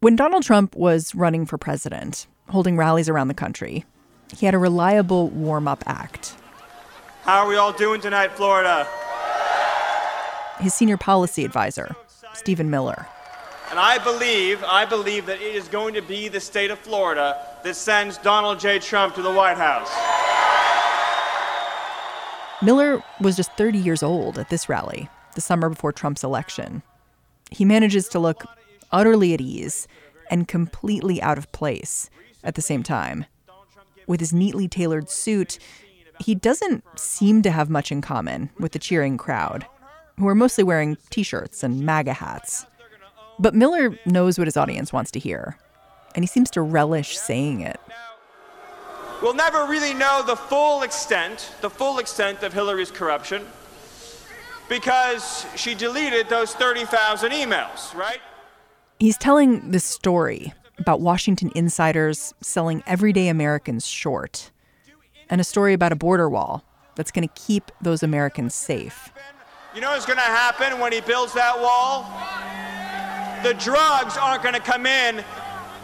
When Donald Trump was running for president, holding rallies around the country, he had a reliable warm up act. How are we all doing tonight, Florida? His senior policy advisor, Stephen Miller. And I believe, I believe that it is going to be the state of Florida that sends Donald J. Trump to the White House. Miller was just 30 years old at this rally, the summer before Trump's election. He manages to look utterly at ease and completely out of place at the same time. With his neatly tailored suit, he doesn't seem to have much in common with the cheering crowd, who are mostly wearing t shirts and MAGA hats. But Miller knows what his audience wants to hear, and he seems to relish saying it. We'll never really know the full extent, the full extent of Hillary's corruption because she deleted those 30,000 emails, right? He's telling this story about Washington insiders selling everyday Americans short, and a story about a border wall that's going to keep those Americans safe. You know what's going to happen when he builds that wall? The drugs aren't going to come in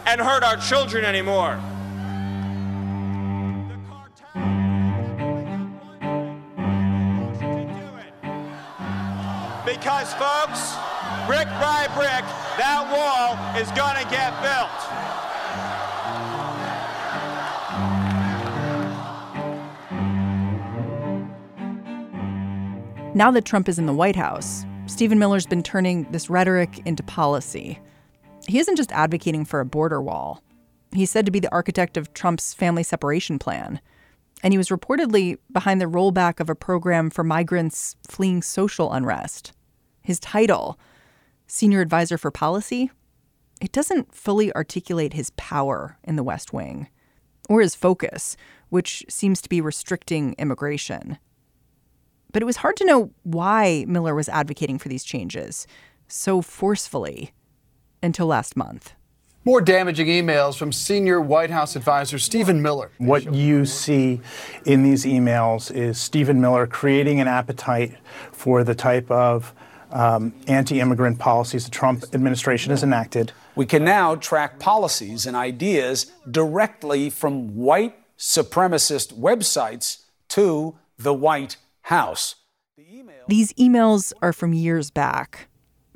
and hurt our children anymore. Because, folks, brick by brick, that wall is going to get built. Now that Trump is in the White House, Stephen Miller's been turning this rhetoric into policy. He isn't just advocating for a border wall. He's said to be the architect of Trump's family separation plan. And he was reportedly behind the rollback of a program for migrants fleeing social unrest. His title, Senior Advisor for Policy, it doesn't fully articulate his power in the West Wing or his focus, which seems to be restricting immigration. But it was hard to know why Miller was advocating for these changes so forcefully until last month. More damaging emails from senior White House advisor Stephen Miller. What you see in these emails is Stephen Miller creating an appetite for the type of um, anti immigrant policies the Trump administration has enacted. We can now track policies and ideas directly from white supremacist websites to the White House. These emails are from years back,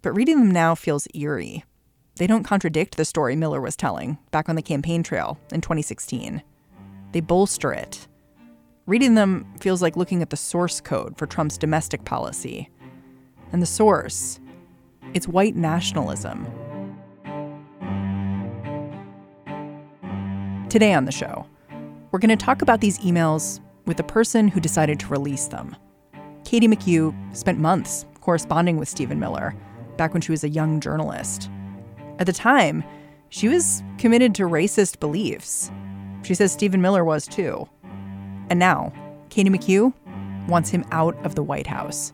but reading them now feels eerie. They don't contradict the story Miller was telling back on the campaign trail in 2016. They bolster it. Reading them feels like looking at the source code for Trump's domestic policy. And the source, it's white nationalism. Today on the show, we're going to talk about these emails with the person who decided to release them. Katie McHugh spent months corresponding with Stephen Miller back when she was a young journalist. At the time, she was committed to racist beliefs. She says Stephen Miller was too. And now, Katie McHugh wants him out of the White House.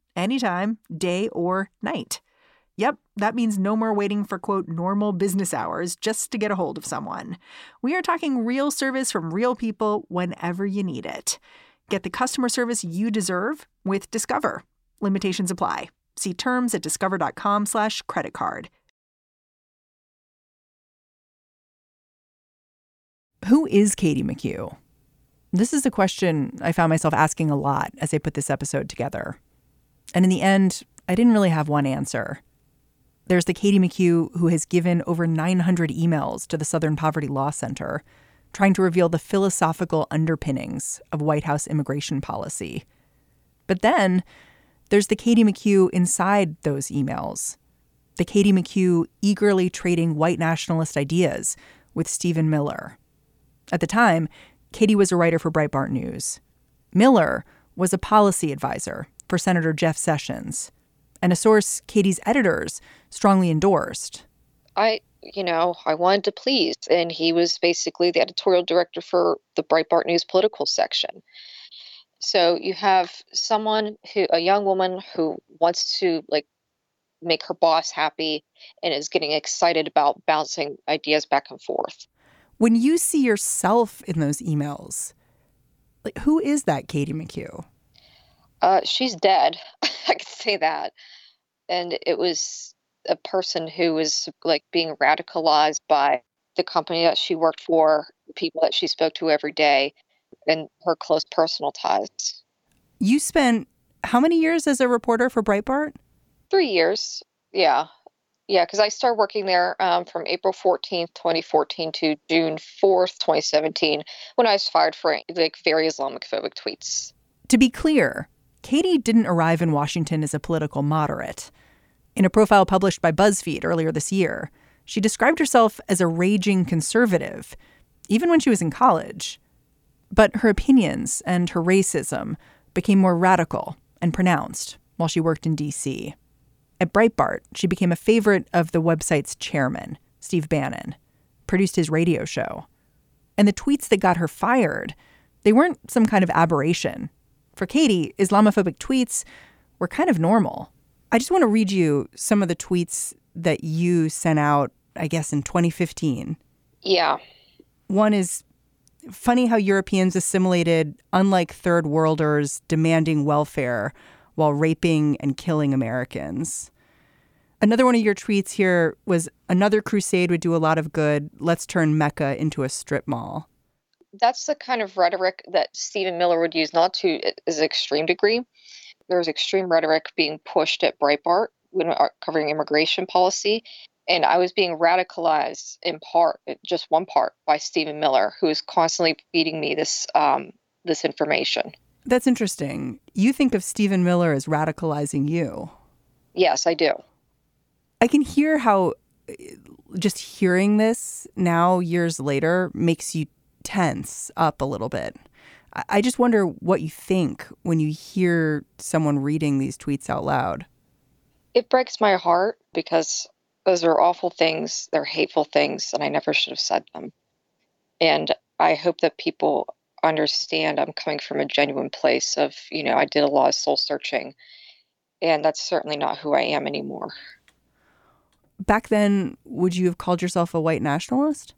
anytime, day or night. Yep, that means no more waiting for quote normal business hours just to get a hold of someone. We are talking real service from real people whenever you need it. Get the customer service you deserve with Discover. Limitations apply. See terms at discover.com slash credit card. Who is Katie McHugh? This is a question I found myself asking a lot as I put this episode together. And in the end, I didn't really have one answer. There's the Katie McHugh who has given over 900 emails to the Southern Poverty Law Center, trying to reveal the philosophical underpinnings of White House immigration policy. But then there's the Katie McHugh inside those emails. The Katie McHugh eagerly trading white nationalist ideas with Stephen Miller. At the time, Katie was a writer for Breitbart News. Miller was a policy advisor for Senator Jeff Sessions. and a source Katie's editors strongly endorsed. I, you know, I wanted to please, and he was basically the editorial director for the Breitbart News political section. So you have someone who, a young woman who wants to like make her boss happy and is getting excited about bouncing ideas back and forth. When you see yourself in those emails, like who is that Katie McHugh? Uh, she's dead. I can say that. And it was a person who was like being radicalized by the company that she worked for, people that she spoke to every day, and her close personal ties. You spent how many years as a reporter for Breitbart? Three years. Yeah. Yeah, because I started working there um, from April 14th, 2014 to June 4th, 2017, when I was fired for like very Islamophobic tweets. To be clear, Katie didn't arrive in Washington as a political moderate. In a profile published by BuzzFeed earlier this year, she described herself as a raging conservative, even when she was in college. But her opinions and her racism became more radical and pronounced while she worked in D.C. At Breitbart, she became a favorite of the website's chairman, Steve Bannon, produced his radio show. And the tweets that got her fired, they weren't some kind of aberration. For Katie, Islamophobic tweets were kind of normal. I just want to read you some of the tweets that you sent out, I guess, in 2015. Yeah. One is funny how Europeans assimilated, unlike third worlders demanding welfare while raping and killing Americans. Another one of your tweets here was another crusade would do a lot of good. Let's turn Mecca into a strip mall. That's the kind of rhetoric that Stephen Miller would use, not to as an extreme degree. There was extreme rhetoric being pushed at Breitbart when uh, covering immigration policy. And I was being radicalized in part, just one part, by Stephen Miller, who is constantly feeding me this um, this information. That's interesting. You think of Stephen Miller as radicalizing you. Yes, I do. I can hear how just hearing this now, years later, makes you tense up a little bit. I just wonder what you think when you hear someone reading these tweets out loud. It breaks my heart because those are awful things. They're hateful things, and I never should have said them. And I hope that people understand I'm coming from a genuine place of, you know, I did a lot of soul searching, and that's certainly not who I am anymore. Back then, would you have called yourself a white nationalist?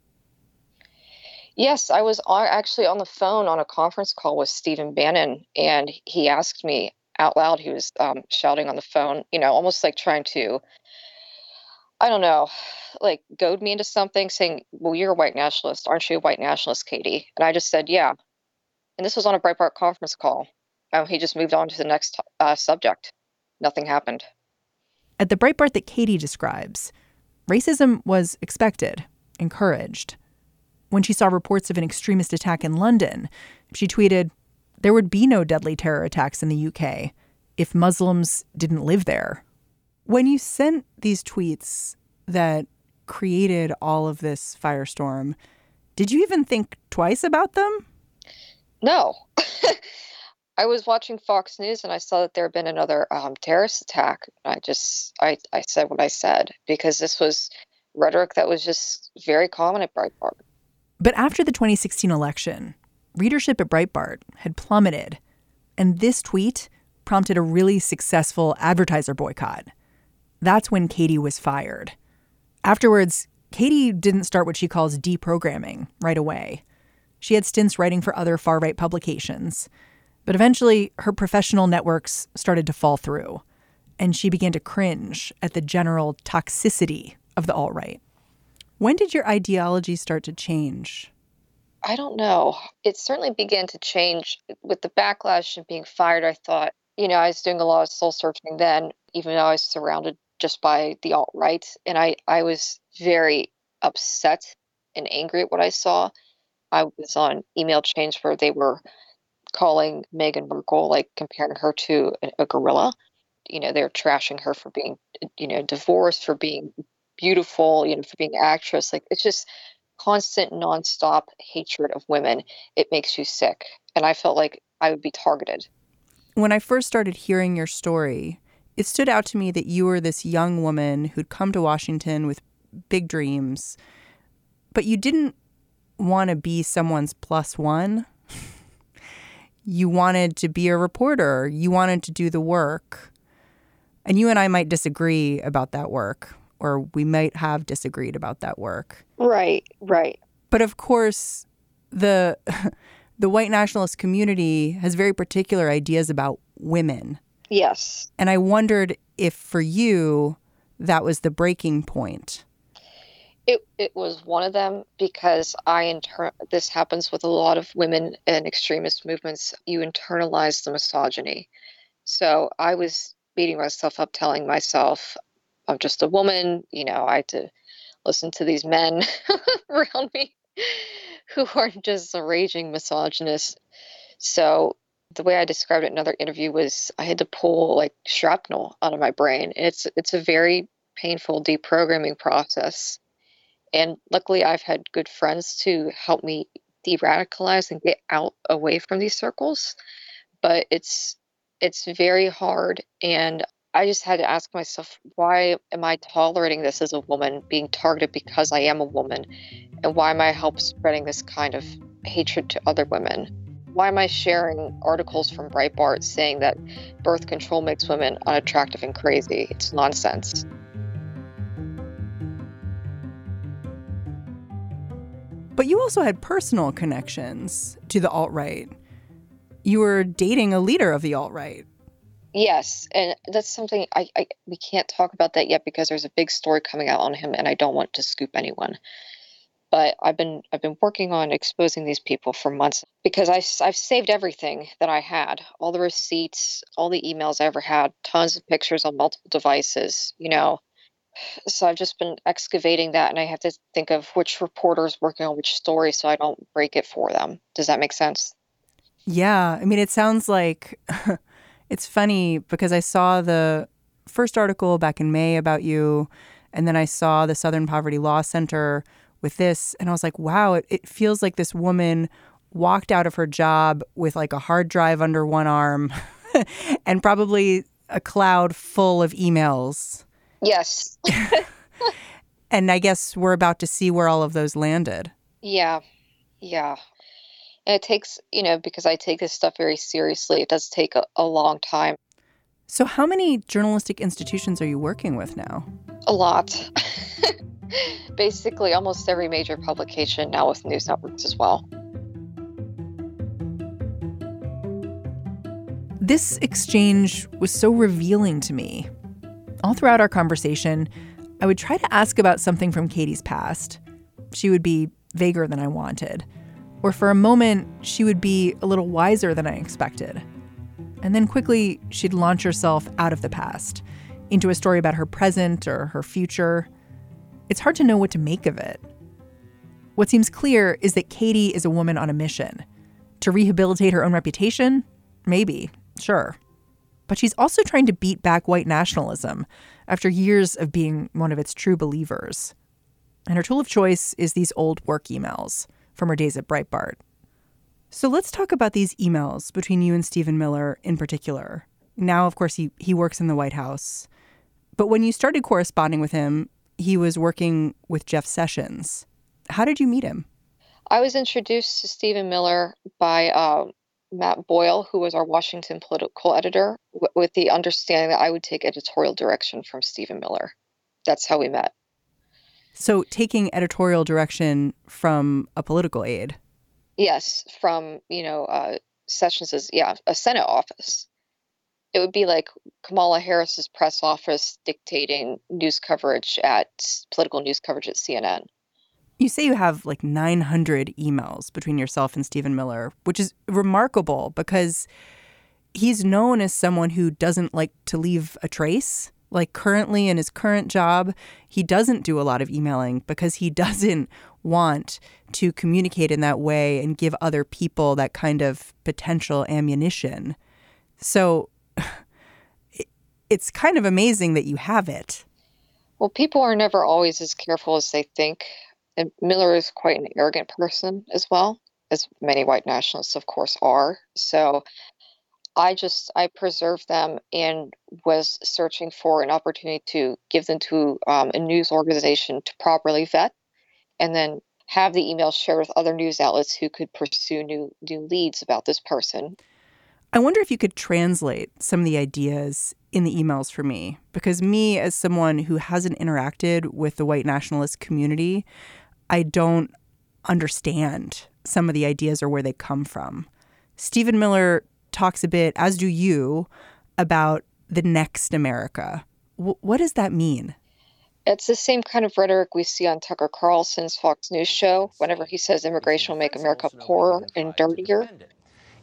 Yes, I was actually on the phone on a conference call with Stephen Bannon, and he asked me out loud. He was um, shouting on the phone, you know, almost like trying to, I don't know, like goad me into something, saying, "Well, you're a white nationalist, aren't you a white nationalist, Katie?" And I just said, "Yeah." And this was on a Breitbart conference call. Um, he just moved on to the next uh, subject. Nothing happened. At the Breitbart that Katie describes, racism was expected, encouraged. When she saw reports of an extremist attack in London, she tweeted, There would be no deadly terror attacks in the UK if Muslims didn't live there. When you sent these tweets that created all of this firestorm, did you even think twice about them? No. I was watching Fox News and I saw that there had been another um, terrorist attack. I just, I, I said what I said because this was rhetoric that was just very common at Breitbart. But after the 2016 election, readership at Breitbart had plummeted. And this tweet prompted a really successful advertiser boycott. That's when Katie was fired. Afterwards, Katie didn't start what she calls deprogramming right away. She had stints writing for other far right publications. But eventually, her professional networks started to fall through, and she began to cringe at the general toxicity of the alt right. When did your ideology start to change? I don't know. It certainly began to change with the backlash and being fired. I thought, you know, I was doing a lot of soul searching then, even though I was surrounded just by the alt right. And I, I was very upset and angry at what I saw. I was on email chains where they were calling Meghan Markle, like comparing her to a, a gorilla. You know, they're trashing her for being, you know, divorced, for being beautiful, you know, for being an actress. Like it's just constant, nonstop hatred of women. It makes you sick. And I felt like I would be targeted. When I first started hearing your story, it stood out to me that you were this young woman who'd come to Washington with big dreams, but you didn't want to be someone's plus one. you wanted to be a reporter, you wanted to do the work. And you and I might disagree about that work, or we might have disagreed about that work. Right, right. But of course, the the white nationalist community has very particular ideas about women. Yes. And I wondered if for you that was the breaking point. It it was one of them because I inter- this happens with a lot of women and extremist movements. You internalize the misogyny. So I was beating myself up, telling myself, I'm just a woman. You know, I had to listen to these men around me who are just a raging misogynists. So the way I described it in another interview was I had to pull like shrapnel out of my brain. It's it's a very painful deprogramming process. And luckily I've had good friends to help me de-radicalize and get out away from these circles. But it's it's very hard and I just had to ask myself, why am I tolerating this as a woman, being targeted because I am a woman? And why am I help spreading this kind of hatred to other women? Why am I sharing articles from Breitbart saying that birth control makes women unattractive and crazy? It's nonsense. But you also had personal connections to the alt right. You were dating a leader of the alt right. Yes, and that's something I, I we can't talk about that yet because there's a big story coming out on him, and I don't want to scoop anyone. But I've been I've been working on exposing these people for months because I I've saved everything that I had, all the receipts, all the emails I ever had, tons of pictures on multiple devices, you know. So I've just been excavating that, and I have to think of which reporter is working on which story, so I don't break it for them. Does that make sense? Yeah, I mean, it sounds like. It's funny because I saw the first article back in May about you, and then I saw the Southern Poverty Law Center with this, and I was like, wow, it, it feels like this woman walked out of her job with like a hard drive under one arm and probably a cloud full of emails. Yes. and I guess we're about to see where all of those landed. Yeah. Yeah. And it takes, you know, because I take this stuff very seriously, it does take a, a long time. So, how many journalistic institutions are you working with now? A lot. Basically, almost every major publication now with news networks as well. This exchange was so revealing to me. All throughout our conversation, I would try to ask about something from Katie's past. She would be vaguer than I wanted or for a moment, she would be a little wiser than I expected. And then quickly, she'd launch herself out of the past into a story about her present or her future. It's hard to know what to make of it. What seems clear is that Katie is a woman on a mission. To rehabilitate her own reputation? Maybe, sure. But she's also trying to beat back white nationalism after years of being one of its true believers. And her tool of choice is these old work emails from her days at Breitbart. So let's talk about these emails between you and Stephen Miller in particular. Now, of course, he, he works in the White House. But when you started corresponding with him, he was working with Jeff Sessions. How did you meet him? I was introduced to Stephen Miller by uh, Matt Boyle, who was our Washington political editor, w- with the understanding that I would take editorial direction from Stephen Miller. That's how we met. So, taking editorial direction from a political aide? Yes, from, you know, uh, Sessions' yeah, a Senate office. It would be like Kamala Harris's press office dictating news coverage at political news coverage at CNN. You say you have like 900 emails between yourself and Stephen Miller, which is remarkable because he's known as someone who doesn't like to leave a trace. Like currently in his current job, he doesn't do a lot of emailing because he doesn't want to communicate in that way and give other people that kind of potential ammunition. So it's kind of amazing that you have it. Well, people are never always as careful as they think. And Miller is quite an arrogant person as well, as many white nationalists, of course, are. So I just I preserved them and was searching for an opportunity to give them to um, a news organization to properly vet, and then have the email shared with other news outlets who could pursue new new leads about this person. I wonder if you could translate some of the ideas in the emails for me, because me, as someone who hasn't interacted with the white nationalist community, I don't understand some of the ideas or where they come from. Stephen Miller talks a bit, as do you, about the next America. W- what does that mean? It's the same kind of rhetoric we see on Tucker Carlson's Fox News show whenever he says immigration will make America poorer and dirtier.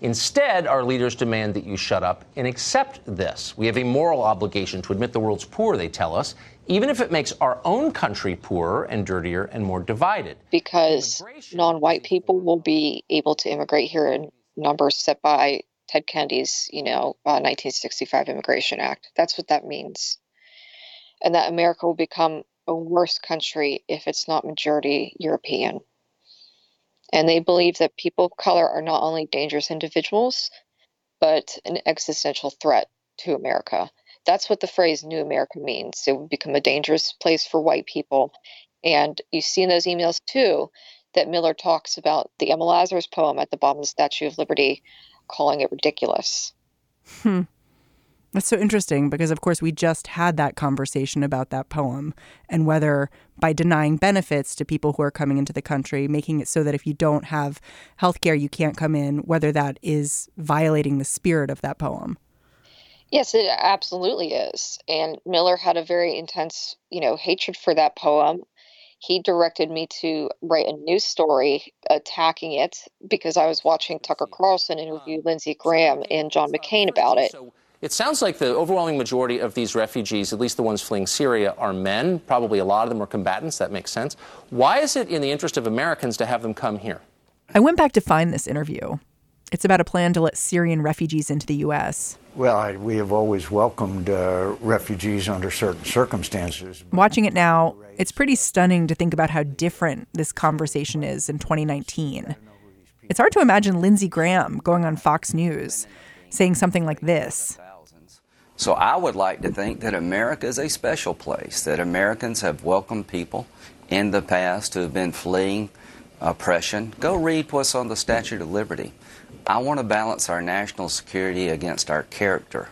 Instead, our leaders demand that you shut up and accept this. We have a moral obligation to admit the world's poor, they tell us, even if it makes our own country poorer and dirtier and more divided. Because non white people will be able to immigrate here in numbers set by Ted Kennedy's, you know, uh, 1965 Immigration Act. That's what that means. And that America will become a worse country if it's not majority European. And they believe that people of color are not only dangerous individuals, but an existential threat to America. That's what the phrase New America means. It would become a dangerous place for white people. And you see in those emails, too, that Miller talks about the Emma Lazarus poem at the bottom of the Statue of Liberty calling it ridiculous. Hmm. That's so interesting because, of course, we just had that conversation about that poem and whether by denying benefits to people who are coming into the country, making it so that if you don't have health care, you can't come in, whether that is violating the spirit of that poem. Yes, it absolutely is. And Miller had a very intense, you know, hatred for that poem he directed me to write a news story attacking it because I was watching Tucker Carlson interview Lindsey Graham and John McCain about it. It sounds like the overwhelming majority of these refugees, at least the ones fleeing Syria, are men. Probably a lot of them are combatants. That makes sense. Why is it in the interest of Americans to have them come here? I went back to find this interview. It's about a plan to let Syrian refugees into the U.S. Well, I, we have always welcomed uh, refugees under certain circumstances. Watching it now, it's pretty stunning to think about how different this conversation is in 2019. It's hard to imagine Lindsey Graham going on Fox News saying something like this. So I would like to think that America is a special place, that Americans have welcomed people in the past who have been fleeing oppression. Go read what's on the Statue of Liberty. I want to balance our national security against our character.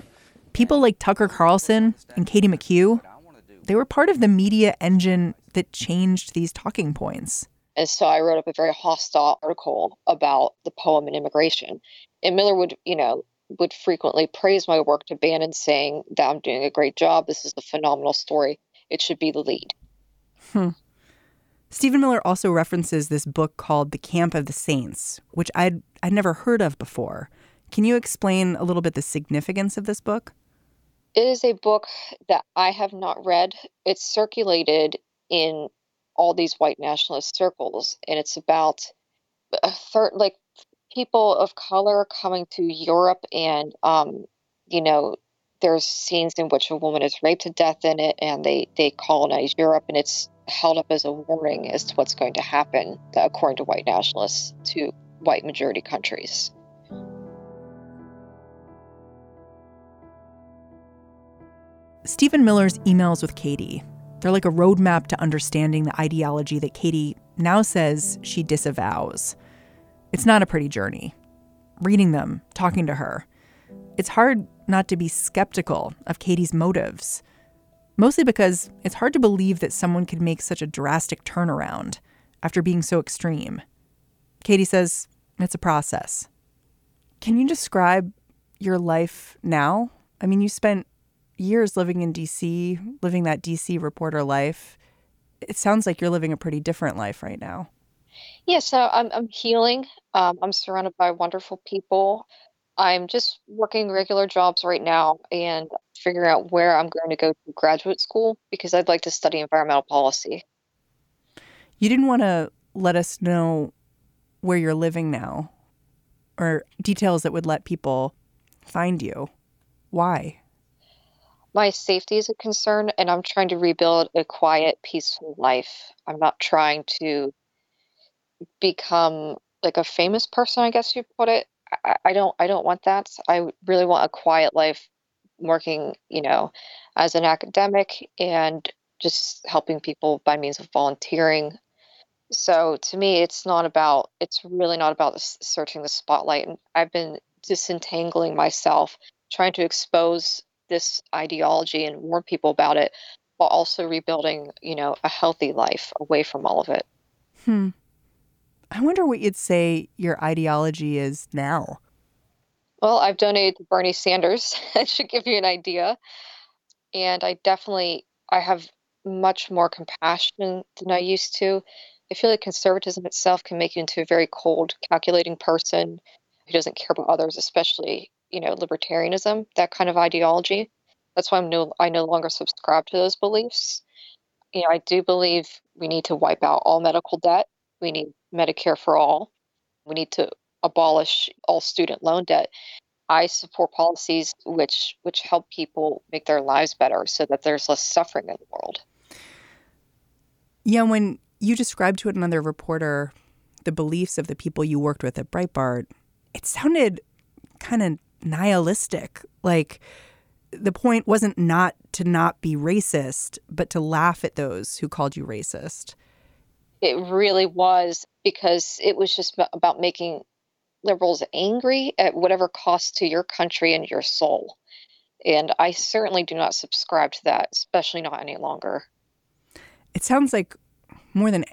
People like Tucker Carlson and Katie McHugh, they were part of the media engine that changed these talking points. And so I wrote up a very hostile article about the poem and immigration. And Miller would, you know, would frequently praise my work to Bannon, saying that I'm doing a great job. This is a phenomenal story. It should be the lead. Hmm. Stephen Miller also references this book called The Camp of the Saints, which I'd I'd never heard of before. Can you explain a little bit the significance of this book? It is a book that I have not read. It's circulated in all these white nationalist circles, and it's about a third, like people of color coming to Europe, and um, you know, there's scenes in which a woman is raped to death in it, and they they colonize Europe, and it's held up as a warning as to what's going to happen, according to white nationalists, to white majority countries. Stephen Miller's emails with Katie. They're like a roadmap to understanding the ideology that Katie now says she disavows. It's not a pretty journey. Reading them, talking to her, it's hard not to be skeptical of Katie's motives mostly because it's hard to believe that someone could make such a drastic turnaround after being so extreme. Katie says it's a process. Can you describe your life now? I mean, you spent years living in DC, living that DC reporter life. It sounds like you're living a pretty different life right now. Yeah, so I'm, I'm healing. Um, I'm surrounded by wonderful people. I'm just working regular jobs right now and figuring out where I'm going to go to graduate school because I'd like to study environmental policy. You didn't want to let us know where you're living now or details that would let people find you. Why? My safety is a concern, and I'm trying to rebuild a quiet, peaceful life. I'm not trying to become like a famous person, I guess you put it. I, I don't I don't want that. I really want a quiet life working, you know, as an academic and just helping people by means of volunteering. So to me, it's not about, it's really not about searching the spotlight. And I've been disentangling myself, trying to expose this ideology and warn people about it while also rebuilding, you know, a healthy life away from all of it. Hmm. I wonder what you'd say your ideology is now. Well, I've donated to Bernie Sanders. that should give you an idea. And I definitely I have much more compassion than I used to. I feel like conservatism itself can make you into a very cold, calculating person who doesn't care about others, especially, you know, libertarianism, that kind of ideology. That's why I'm no I no longer subscribe to those beliefs. You know, I do believe we need to wipe out all medical debt. We need Medicare for all. We need to abolish all student loan debt. I support policies which which help people make their lives better so that there's less suffering in the world. Yeah, when you described to another reporter the beliefs of the people you worked with at Breitbart, it sounded kind of nihilistic. Like the point wasn't not to not be racist, but to laugh at those who called you racist. It really was because it was just about making liberals angry at whatever cost to your country and your soul. And I certainly do not subscribe to that, especially not any longer. It sounds like more than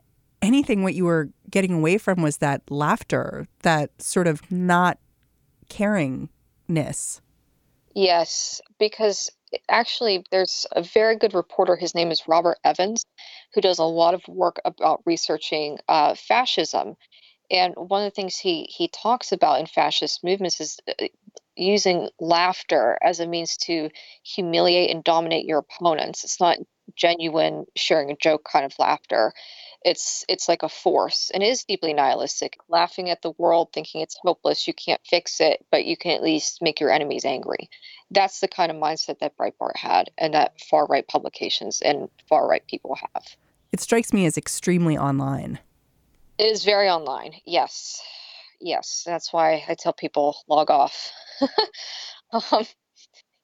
anything, what you were getting away from was that laughter, that sort of not caringness. Yes, because actually, there's a very good reporter. His name is Robert Evans, who does a lot of work about researching uh, fascism. And one of the things he he talks about in fascist movements is uh, using laughter as a means to humiliate and dominate your opponents. It's not genuine sharing a joke kind of laughter. It's it's like a force and is deeply nihilistic, laughing at the world, thinking it's hopeless, you can't fix it, but you can at least make your enemies angry. That's the kind of mindset that Breitbart had and that far right publications and far right people have. It strikes me as extremely online. It is very online. Yes. Yes. That's why I tell people log off. um,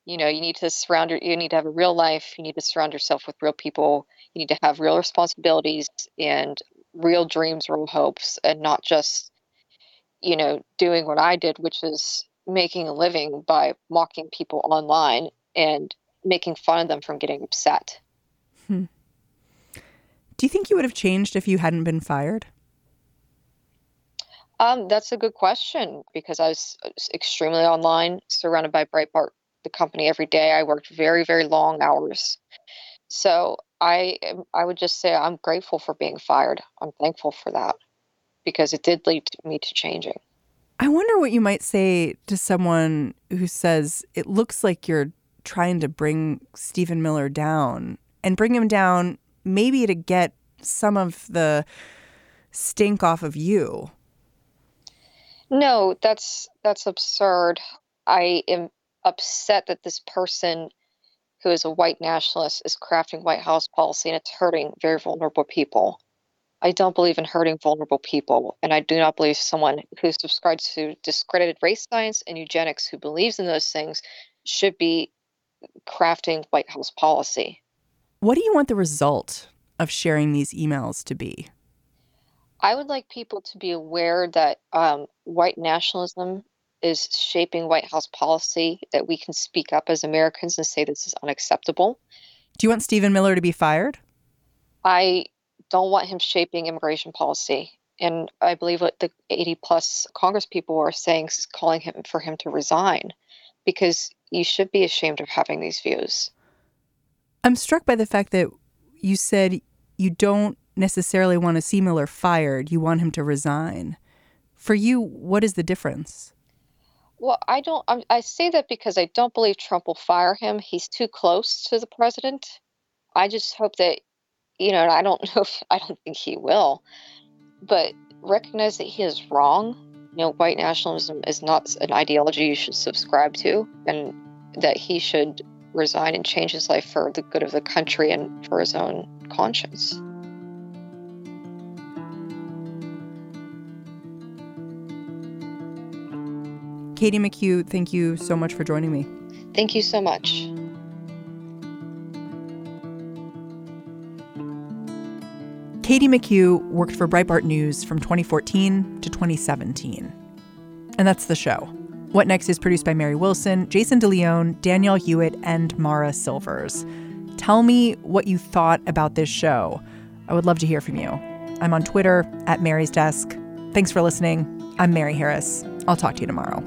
you know, you need to surround your, you need to have a real life. You need to surround yourself with real people. You need to have real responsibilities and real dreams, real hopes, and not just, you know, doing what I did, which is making a living by mocking people online and making fun of them from getting upset. Hmm. Do you think you would have changed if you hadn't been fired? Um, that's a good question because I was extremely online, surrounded by Breitbart, the company every day. I worked very, very long hours. So I, I would just say I'm grateful for being fired. I'm thankful for that because it did lead me to changing. I wonder what you might say to someone who says it looks like you're trying to bring Stephen Miller down and bring him down maybe to get some of the stink off of you. No, that's that's absurd. I am upset that this person who is a white nationalist is crafting White House policy and it's hurting very vulnerable people. I don't believe in hurting vulnerable people, and I do not believe someone who subscribes to discredited race science and eugenics who believes in those things should be crafting White House policy. What do you want the result of sharing these emails to be? I would like people to be aware that um, white nationalism is shaping White House policy, that we can speak up as Americans and say this is unacceptable. Do you want Stephen Miller to be fired? I don't want him shaping immigration policy. And I believe what the 80 plus Congress people are saying is calling him for him to resign because you should be ashamed of having these views. I'm struck by the fact that you said you don't necessarily want to see Miller fired. You want him to resign. For you, what is the difference? Well, I don't. I, say that because I don't believe Trump will fire him. He's too close to the president. I just hope that, you know, I don't know if I don't think he will, but recognize that he is wrong. You know, white nationalism is not an ideology you should subscribe to, and that he should resign and change his life for the good of the country and for his own conscience. Katie McHugh, thank you so much for joining me. Thank you so much. Katie McHugh worked for Breitbart News from 2014 to 2017. And that's the show. What Next is produced by Mary Wilson, Jayson De Leon, Danielle Hewitt, and Mara Silvers. Tell me what you thought about this show. I would love to hear from you. I'm on Twitter at Mary's Desk. Thanks for listening. I'm Mary Harris. I'll talk to you tomorrow.